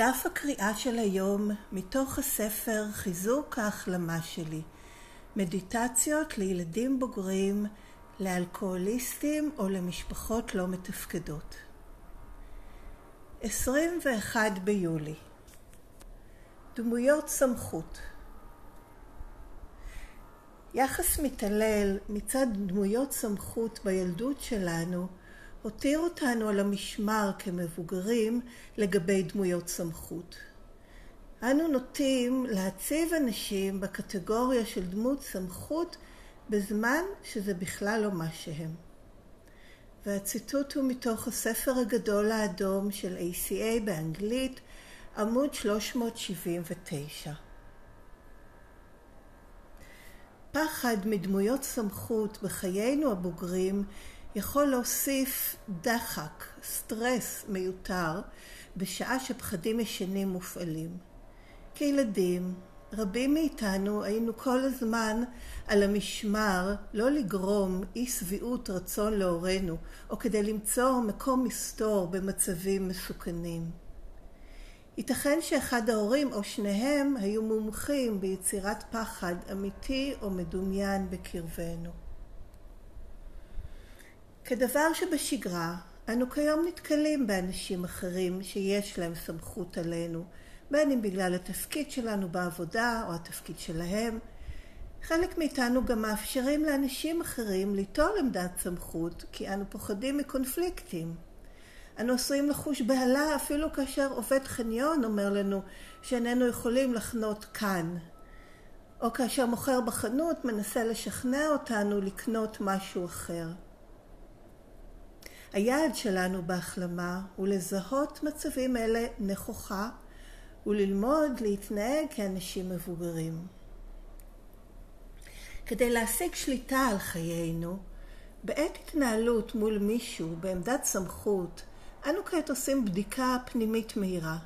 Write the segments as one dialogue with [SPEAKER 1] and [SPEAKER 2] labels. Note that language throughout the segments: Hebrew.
[SPEAKER 1] דף הקריאה של היום מתוך הספר חיזוק ההחלמה שלי מדיטציות לילדים בוגרים, לאלכוהוליסטים או למשפחות לא מתפקדות. 21 ביולי דמויות סמכות יחס מתעלל מצד דמויות סמכות בילדות שלנו הותיר אותנו על המשמר כמבוגרים לגבי דמויות סמכות. אנו נוטים להציב אנשים בקטגוריה של דמות סמכות בזמן שזה בכלל לא מה שהם. והציטוט הוא מתוך הספר הגדול האדום של ACA באנגלית, עמוד 379. פחד מדמויות סמכות בחיינו הבוגרים יכול להוסיף דחק, סטרס מיותר, בשעה שפחדים ישנים מופעלים. כילדים, רבים מאיתנו היינו כל הזמן על המשמר לא לגרום אי שביעות רצון להורינו, או כדי למצוא מקום מסתור במצבים מסוכנים. ייתכן שאחד ההורים או שניהם היו מומחים ביצירת פחד אמיתי או מדומיין בקרבנו. כדבר שבשגרה, אנו כיום נתקלים באנשים אחרים שיש להם סמכות עלינו, בין אם בגלל התפקיד שלנו בעבודה או התפקיד שלהם. חלק מאיתנו גם מאפשרים לאנשים אחרים ליטול עמדת סמכות, כי אנו פוחדים מקונפליקטים. אנו עשויים לחוש בהלה אפילו כאשר עובד חניון אומר לנו שאיננו יכולים לחנות כאן, או כאשר מוכר בחנות מנסה לשכנע אותנו לקנות משהו אחר. היעד שלנו בהחלמה הוא לזהות מצבים אלה נכוחה וללמוד להתנהג כאנשים מבוגרים. כדי להשיג שליטה על חיינו, בעת התנהלות מול מישהו בעמדת סמכות, אנו כעת עושים בדיקה פנימית מהירה.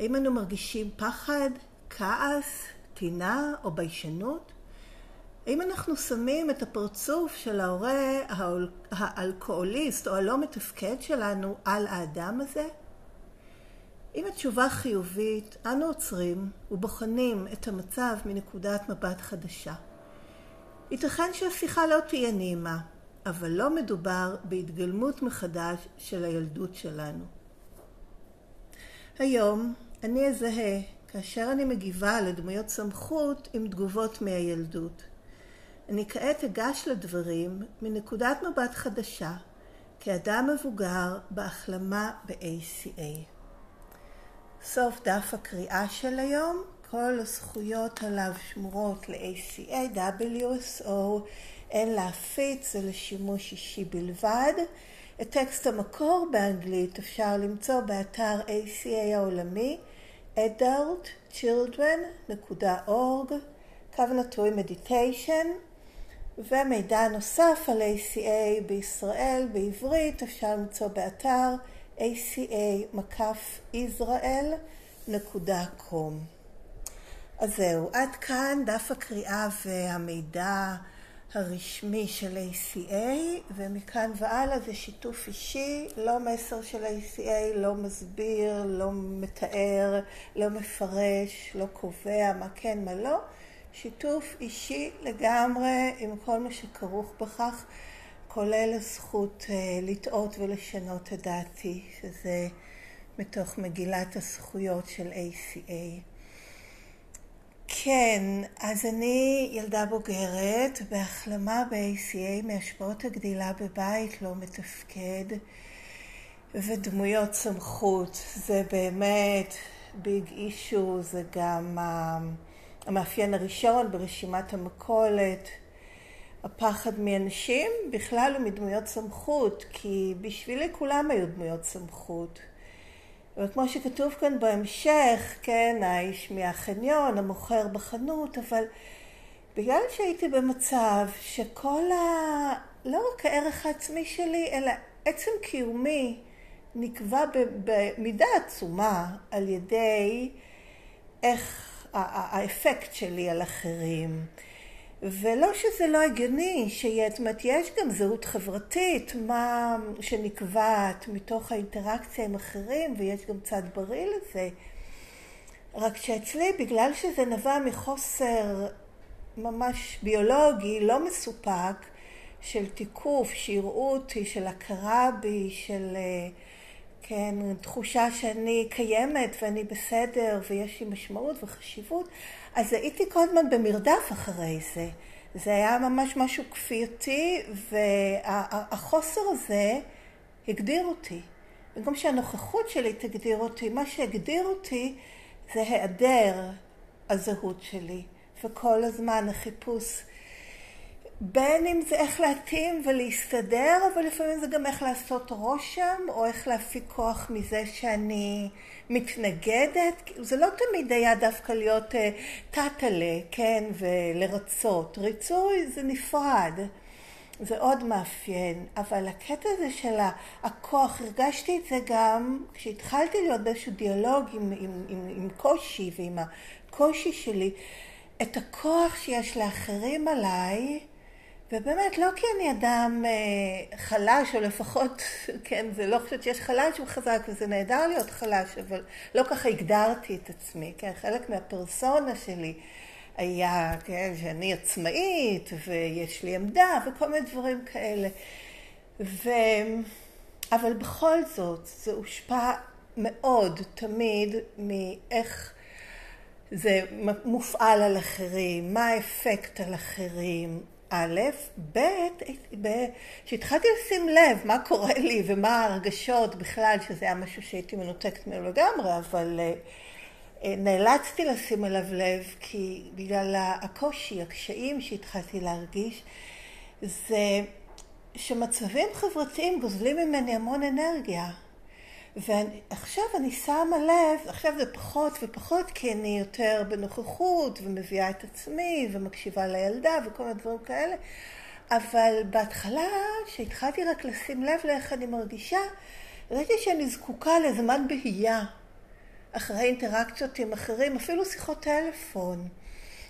[SPEAKER 1] האם אנו מרגישים פחד, כעס, טינה או ביישנות? האם אנחנו שמים את הפרצוף של ההורה האלכוהוליסט או הלא מתפקד שלנו על האדם הזה? אם התשובה חיובית, אנו עוצרים ובוחנים את המצב מנקודת מבט חדשה. ייתכן שהשיחה לא תהיה נעימה, אבל לא מדובר בהתגלמות מחדש של הילדות שלנו. היום אני אזהה כאשר אני מגיבה לדמויות סמכות עם תגובות מהילדות. אני כעת אגש לדברים מנקודת מבט חדשה, כאדם מבוגר בהחלמה ב-ACA. סוף דף הקריאה של היום, כל הזכויות עליו שמורות ל-ACA, WSO, אין להפיץ, זה לשימוש אישי בלבד. את טקסט המקור באנגלית אפשר למצוא באתר ACA העולמי, adultchildren.org, קו נטוי מדיטיישן. ומידע נוסף על ACA בישראל בעברית אפשר למצוא באתר aca-israel.com. אז זהו, עד כאן דף הקריאה והמידע הרשמי של ACA, ומכאן והלאה זה שיתוף אישי, לא מסר של ACA, לא מסביר, לא מתאר, לא מפרש, לא קובע מה כן, מה לא. שיתוף אישי לגמרי עם כל מה שכרוך בכך, כולל הזכות אה, לטעות ולשנות את דעתי, שזה מתוך מגילת הזכויות של ACA. כן, אז אני ילדה בוגרת בהחלמה ב-ACA מהשפעות הגדילה בבית לא מתפקד ודמויות סמכות. זה באמת ביג אישו, זה גם... Uh, המאפיין הראשון ברשימת המכולת, הפחד מאנשים בכלל ומדמויות סמכות, כי בשבילי כולם היו דמויות סמכות. וכמו שכתוב כאן בהמשך, כן, האיש מהחניון, המוכר בחנות, אבל בגלל שהייתי במצב שכל ה... לא רק הערך העצמי שלי, אלא עצם קיומי נקבע במידה עצומה על ידי איך האפקט שלי על אחרים. ולא שזה לא הגיוני, זאת אומרת, יש גם זהות חברתית, מה שנקבעת מתוך האינטראקציה עם אחרים, ויש גם צד בריא לזה, רק שאצלי, בגלל שזה נבע מחוסר ממש ביולוגי, לא מסופק, של תיקוף, שיראו אותי, של הכרה בי, של כן, תחושה שאני קיימת ואני בסדר ויש לי משמעות וחשיבות, אז הייתי כל הזמן במרדף אחרי זה. זה היה ממש משהו כפייתי, והחוסר הזה הגדיר אותי. במקום שהנוכחות שלי תגדיר אותי, מה שהגדיר אותי זה היעדר הזהות שלי, וכל הזמן החיפוש בין אם זה איך להתאים ולהסתדר, אבל לפעמים זה גם איך לעשות רושם, או איך להפיק כוח מזה שאני מתנגדת. זה לא תמיד היה דווקא להיות טאטלה, אה, כן, ולרצות. ריצוי זה נפרד. זה עוד מאפיין, אבל הקטע הזה של הכוח, הרגשתי את זה גם כשהתחלתי להיות באיזשהו דיאלוג עם, עם, עם, עם קושי ועם הקושי שלי, את הכוח שיש לאחרים עליי, ובאמת, לא כי אני אדם אה, חלש, או לפחות, כן, זה לא חושבת שיש חלש וחזק, וזה נהדר להיות חלש, אבל לא ככה הגדרתי את עצמי, כן, חלק מהפרסונה שלי היה, כן, שאני עצמאית, ויש לי עמדה, וכל מיני דברים כאלה. ו... אבל bכל זאת, זה הושפע מאוד, תמיד, מאיך זה מופעל על אחרים, מה האפקט על אחרים, א', ב', כשהתחלתי לשים לב מה קורה לי ומה הרגשות בכלל, שזה היה משהו שהייתי מנותקת ממנו לגמרי, אבל אה, אה, נאלצתי לשים אליו לב, כי בגלל הקושי, הקשיים שהתחלתי להרגיש, זה שמצבים חברתיים גוזלים ממני המון אנרגיה. ועכשיו אני שמה לב, עכשיו זה פחות ופחות כי אני יותר בנוכחות ומביאה את עצמי ומקשיבה לילדה וכל מיני דברים כאלה, אבל בהתחלה, כשהתחלתי רק לשים לב לאיך אני מרגישה, ראיתי שאני זקוקה לזמן בהייה אחרי אינטראקציות עם אחרים, אפילו שיחות טלפון.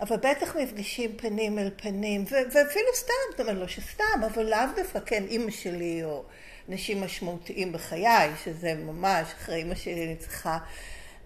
[SPEAKER 1] אבל בטח מפגשים פנים אל פנים, ואפילו סתם, זאת אומרת, לא שסתם, אבל לאו דווקא, כן, אימא שלי או אנשים משמעותיים בחיי, שזה ממש, אחרי אימא שלי אני צריכה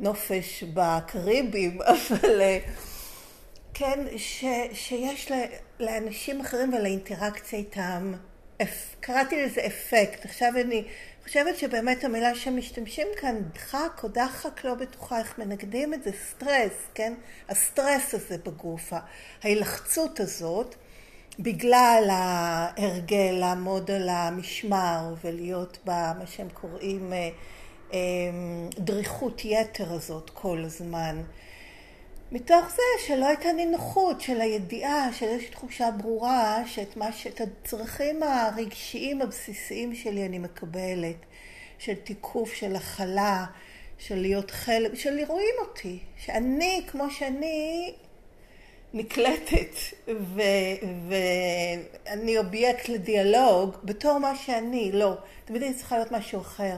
[SPEAKER 1] נופש בקריבים, אבל אה, כן, ש, שיש לאנשים אחרים ולאינטראקציה איתם, קראתי לזה אפקט. עכשיו אני חושבת שבאמת המילה שמשתמשים כאן, דחק או דחק, לא בטוחה איך מנגדים את זה, סטרס, כן? הסטרס הזה בגוף, ההילחצות הזאת. בגלל ההרגל לעמוד על המשמר ולהיות במה שהם קוראים אה, אה, דריכות יתר הזאת כל הזמן. מתוך זה שלא הייתה נינוחות של הידיעה, של איזושהי תחושה ברורה שאת מה, שאת הצרכים הרגשיים הבסיסיים שלי אני מקבלת, של תיקוף, של הכלה, של להיות חלק, של רואים אותי, שאני כמו שאני נקלטת ואני אובייקט לדיאלוג בתור מה שאני, לא. תמיד הייתי צריכה להיות משהו אחר.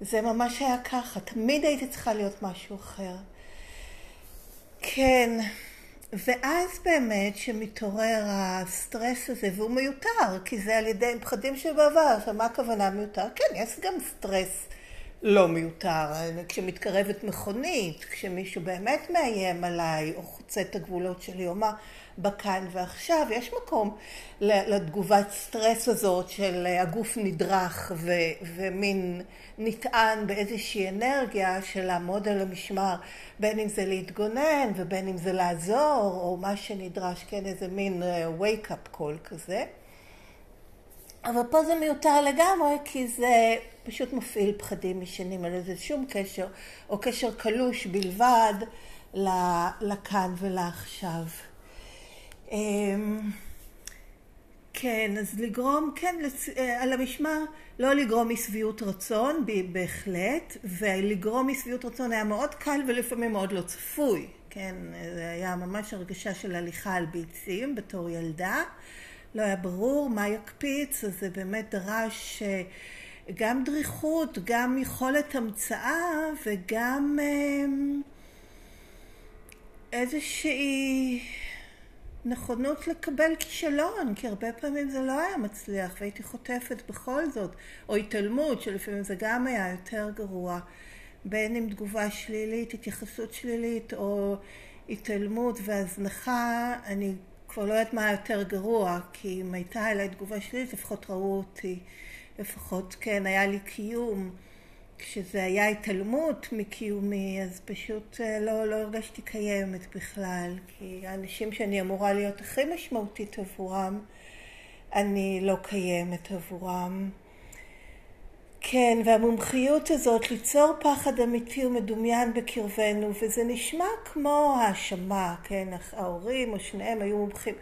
[SPEAKER 1] זה ממש היה ככה, תמיד הייתי צריכה להיות משהו אחר. כן, ואז באמת שמתעורר הסטרס הזה, והוא מיותר, כי זה על ידי פחדים של בעבר. עכשיו, מה הכוונה מיותר? כן, יש גם סטרס לא מיותר. כשמתקרבת מכונית, כשמישהו באמת מאיים עליי, או חוצה את הגבולות שלי, או מה, בכאן ועכשיו, יש מקום לתגובת סטרס הזאת של הגוף נדרך ו, ומין נטען באיזושהי אנרגיה של לעמוד על המשמר, בין אם זה להתגונן ובין אם זה לעזור, או מה שנדרש, כן, איזה מין אה, wake-up call כזה. אבל פה זה מיותר לגמרי, כי זה פשוט מפעיל פחדים משנים, אין לזה שום קשר, או קשר קלוש בלבד לכאן ולעכשיו. אמ, כן, אז לגרום, כן, אה, על המשמר, לא לגרום משביעות רצון, בהחלט, ולגרום משביעות רצון היה מאוד קל ולפעמים מאוד לא צפוי, כן, זה היה ממש הרגשה של הליכה על ביצים בתור ילדה. לא היה ברור מה יקפיץ, אז זה באמת דרש אה, גם דריכות, גם יכולת המצאה וגם אה, איזושהי נכונות לקבל כישלון, כי הרבה פעמים זה לא היה מצליח והייתי חוטפת בכל זאת, או התעלמות, שלפעמים זה גם היה יותר גרוע בין אם תגובה שלילית, התייחסות שלילית או התעלמות והזנחה, אני כבר לא יודעת מה יותר גרוע, כי אם הייתה אליי תגובה שלילית לפחות ראו אותי, לפחות כן היה לי קיום. כשזה היה התעלמות מקיומי אז פשוט אה, לא, לא הרגשתי קיימת בכלל, כי האנשים שאני אמורה להיות הכי משמעותית עבורם, אני לא קיימת עבורם. כן, והמומחיות הזאת ליצור פחד אמיתי ומדומיין בקרבנו, וזה נשמע כמו האשמה, כן, ההורים או שניהם היו מומחים.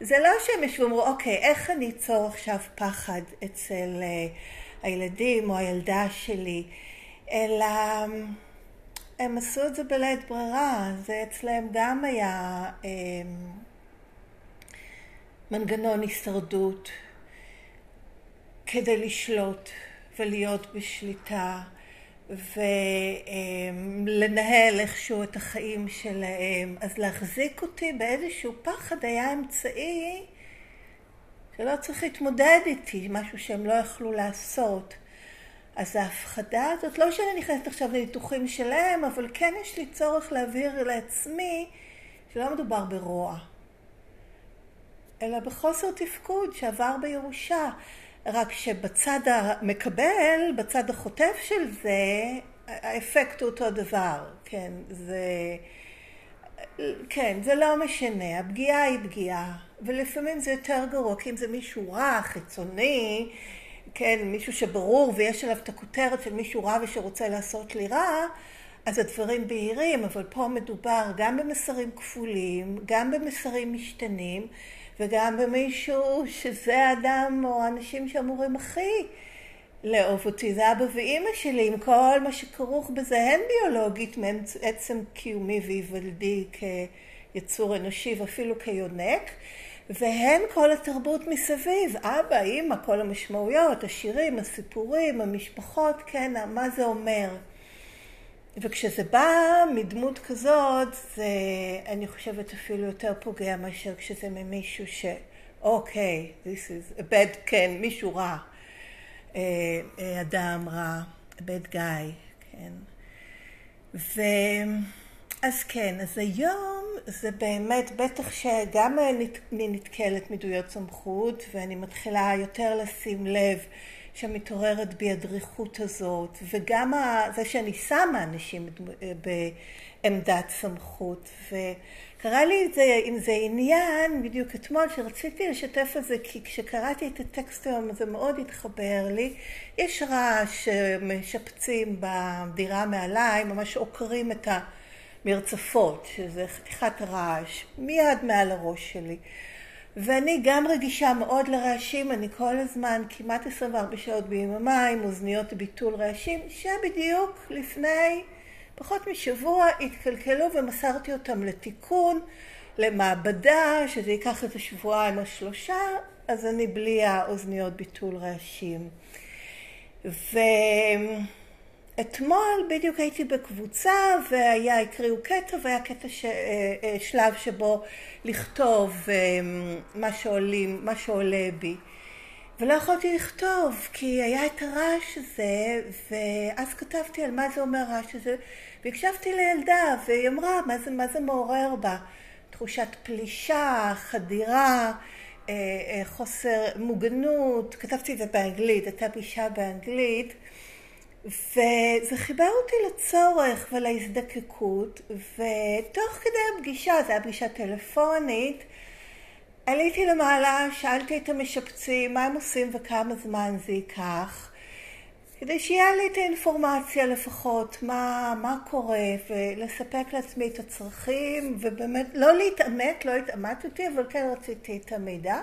[SPEAKER 1] זה לא שהם ישבו ואמרו, אוקיי, איך אני אצור עכשיו פחד אצל uh, הילדים או הילדה שלי, אלא הם עשו את זה בלית ברירה, זה אצלם גם היה um, מנגנון הישרדות כדי לשלוט. ולהיות בשליטה ולנהל איכשהו את החיים שלהם. אז להחזיק אותי באיזשהו פחד היה אמצעי שלא צריך להתמודד איתי, משהו שהם לא יכלו לעשות. אז ההפחדה הזאת, לא שאני נכנסת עכשיו לניתוחים שלהם, אבל כן יש לי צורך להבהיר לעצמי שלא מדובר ברוע, אלא בחוסר תפקוד שעבר בירושה. רק שבצד המקבל, בצד החוטף של זה, האפקט הוא אותו דבר, כן, זה... כן, זה לא משנה, הפגיעה היא פגיעה, ולפעמים זה יותר גרוע, כי אם זה מישהו רע, חיצוני, כן, מישהו שברור ויש עליו את הכותרת של מישהו רע ושרוצה לעשות לי רע, אז הדברים בהירים, אבל פה מדובר גם במסרים כפולים, גם במסרים משתנים, וגם במישהו שזה האדם או האנשים שאמורים הכי לאהוב אותי. זה אבא ואימא שלי עם כל מה שכרוך בזה, הן ביולוגית מעצם קיומי והיוולדי כיצור אנושי ואפילו כיונק, והן כל התרבות מסביב, אבא, אימא, כל המשמעויות, השירים, הסיפורים, המשפחות, כן, מה זה אומר. וכשזה בא מדמות כזאת, זה אני חושבת אפילו יותר פוגע מאשר כשזה ממישהו ש... אוקיי, okay, this is a bad, כן, מישהו רע, אה, אה, אדם רע, a bad guy, כן. ו... אז כן, אז היום זה באמת, בטח שגם אני נתקלת מדויות סמכות ואני מתחילה יותר לשים לב שמתעוררת בי הדריכות הזאת, וגם זה שאני שמה אנשים בעמדת סמכות. וקרה לי את זה, עם זה עניין בדיוק אתמול, שרציתי לשתף את זה, כי כשקראתי את הטקסט היום זה מאוד התחבר לי. יש רעש שמשפצים בדירה מעליי, ממש עוקרים את המרצפות, שזה חתיכת רעש, מיד מעל הראש שלי. ואני גם רגישה מאוד לרעשים, אני כל הזמן, כמעט 24 שעות ביממה, עם אוזניות ביטול רעשים, שבדיוק לפני פחות משבוע התקלקלו ומסרתי אותם לתיקון, למעבדה, שזה ייקח איזה שבועיים או שלושה, אז אני בלי האוזניות ביטול רעשים. ו... אתמול בדיוק הייתי בקבוצה והיה, הקריאו קטע והיה קטע ש... אה, אה, שלב שבו לכתוב אה, מה, שעולים, מה שעולה בי. ולא יכולתי לכתוב כי היה את הרעש הזה ואז כתבתי על מה זה אומר הרעש הזה והקשבתי לילדה והיא אמרה מה זה, מה זה מעורר בה? תחושת פלישה, חדירה, חוסר מוגנות, כתבתי את זה באנגלית, הייתה פלישה באנגלית וזה חיבר אותי לצורך ולהזדקקות, ותוך כדי הפגישה, זו הייתה פגישה טלפונית, עליתי למעלה, שאלתי את המשפצים מה הם עושים וכמה זמן זה ייקח, כדי שיהיה לי את האינפורמציה לפחות, מה, מה קורה, ולספק לעצמי את הצרכים, ובאמת לא להתעמת, לא התעמתתי, אבל כן רציתי את המידע.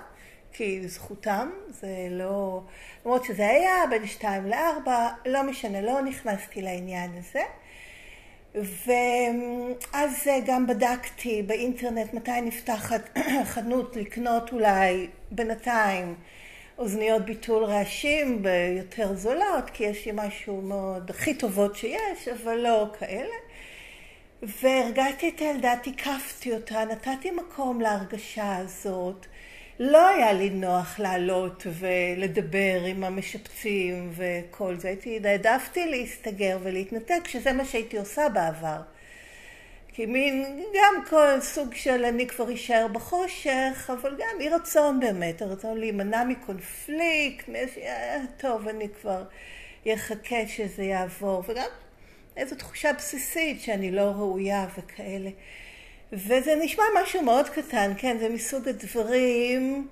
[SPEAKER 1] כי זכותם, זה לא... למרות שזה היה בין שתיים לארבע, לא משנה, לא נכנסתי לעניין הזה. ואז גם בדקתי באינטרנט מתי נפתחת חנות לקנות אולי בינתיים אוזניות ביטול רעשים ביותר זולות, כי יש לי משהו מאוד הכי טובות שיש, אבל לא כאלה. והרגעתי את הילדה, תיקפתי אותה, נתתי מקום להרגשה הזאת. לא היה לי נוח לעלות ולדבר עם המשפצים וכל זה. הייתי, העדפתי להסתגר ולהתנתק, שזה מה שהייתי עושה בעבר. כי מין, גם כל סוג של אני כבר אשאר בחושך, אבל גם אי רצון באמת, הרצון להימנע מקונפליקט, אה, טוב, אני כבר אחכה שזה יעבור, וגם איזו תחושה בסיסית שאני לא ראויה וכאלה. וזה נשמע משהו מאוד קטן, כן, זה מסוג הדברים,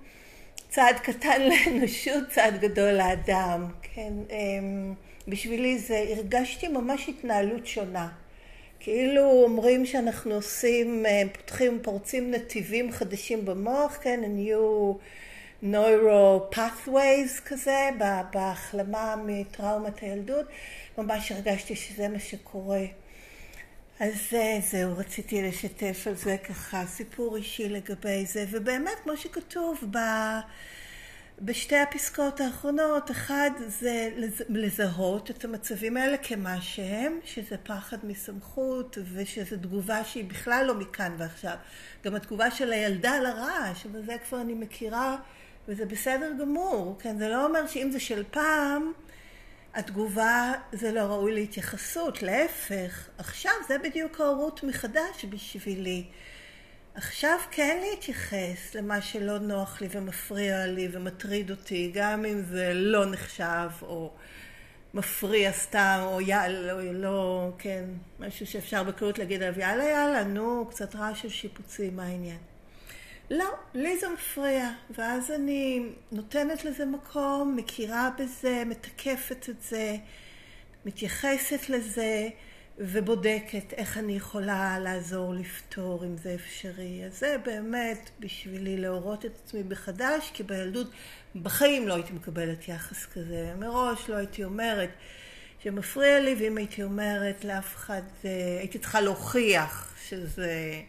[SPEAKER 1] צעד קטן לאנושות, צעד גדול לאדם, כן. אמ, בשבילי זה, הרגשתי ממש התנהלות שונה. כאילו אומרים שאנחנו עושים, אה, פותחים, פורצים נתיבים חדשים במוח, כן, new neuro pathways כזה, בהחלמה מטראומת הילדות, ממש הרגשתי שזה מה שקורה. אז זהו, רציתי לשתף על זה ככה סיפור אישי לגבי זה, ובאמת, כמו שכתוב ב... בשתי הפסקאות האחרונות, אחד זה לזהות את המצבים האלה כמה שהם, שזה פחד מסמכות ושזו תגובה שהיא בכלל לא מכאן ועכשיו. גם התגובה של הילדה לרעש, אבל זה כבר אני מכירה וזה בסדר גמור, כן? זה לא אומר שאם זה של פעם, התגובה זה לא ראוי להתייחסות, להפך, עכשיו זה בדיוק ההורות מחדש בשבילי. עכשיו כן להתייחס למה שלא נוח לי ומפריע לי ומטריד אותי, גם אם זה לא נחשב או מפריע סתם, או יאללה, או לא, כן, משהו שאפשר בקלות להגיד עליו, יאללה, יאללה, נו, קצת רעש של שיפוצי, מה העניין? לא, לי זה מפריע, ואז אני נותנת לזה מקום, מכירה בזה, מתקפת את זה, מתייחסת לזה, ובודקת איך אני יכולה לעזור לפתור אם זה אפשרי. אז זה באמת בשבילי להורות את עצמי מחדש, כי בילדות בחיים לא הייתי מקבלת יחס כזה. מראש לא הייתי אומרת שמפריע לי, ואם הייתי אומרת לאף אחד, אה, הייתי צריכה להוכיח שזה...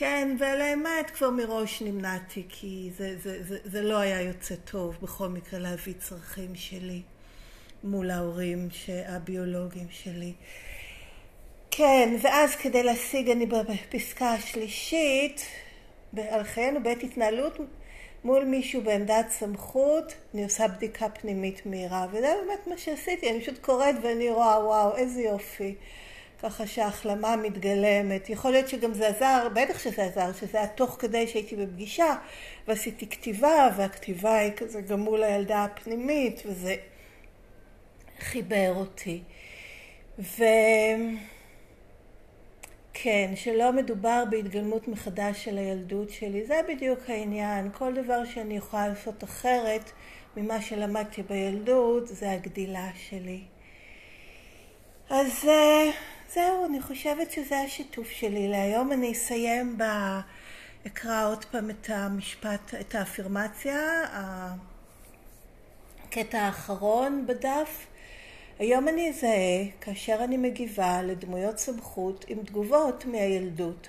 [SPEAKER 1] כן, ולאמת כבר מראש נמנעתי, כי זה, זה, זה, זה לא היה יוצא טוב בכל מקרה להביא צרכים שלי מול ההורים הביולוגיים שלי. כן, ואז כדי להשיג, אני בפסקה השלישית, על חיינו בעת התנהלות מול מישהו בעמדת סמכות, אני עושה בדיקה פנימית מהירה, וזה באמת מה שעשיתי, אני פשוט קוראת ואני רואה, וואו, איזה יופי. ככה שההחלמה מתגלמת. יכול להיות שגם זה עזר, בטח שזה עזר, שזה היה תוך כדי שהייתי בפגישה ועשיתי כתיבה, והכתיבה היא כזה גם מול הילדה הפנימית, וזה חיבר אותי. ו... כן, שלא מדובר בהתגלמות מחדש של הילדות שלי, זה בדיוק העניין. כל דבר שאני יכולה לעשות אחרת ממה שלמדתי בילדות, זה הגדילה שלי. אז אה, זהו, אני חושבת שזה השיתוף שלי להיום. אני אסיים ב... אקרא עוד פעם את המשפט, את האפירמציה, הקטע האחרון בדף. היום אני אזהה כאשר אני מגיבה לדמויות סמכות עם תגובות מהילדות.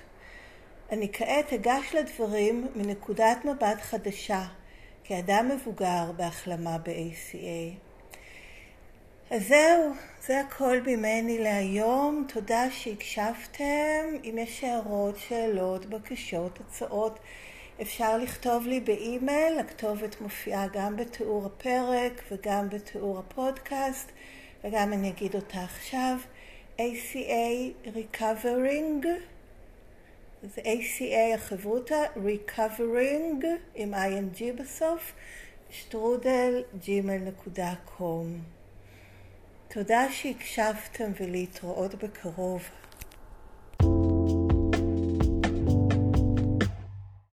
[SPEAKER 1] אני כעת אגש לדברים מנקודת מבט חדשה, כאדם מבוגר בהחלמה ב-ACA. אז זהו, זה הכל ממני להיום. תודה שהקשבתם. אם יש הערות, שאלות, בקשות, הצעות, אפשר לכתוב לי באימייל. הכתובת מופיעה גם בתיאור הפרק וגם בתיאור הפודקאסט. וגם אני אגיד אותה עכשיו, ACA Recovering, זה ACA החברותה, Recovering עם ING בסוף, שטרודל gmail.com. תודה שהקשבתם ולהתראות בקרוב.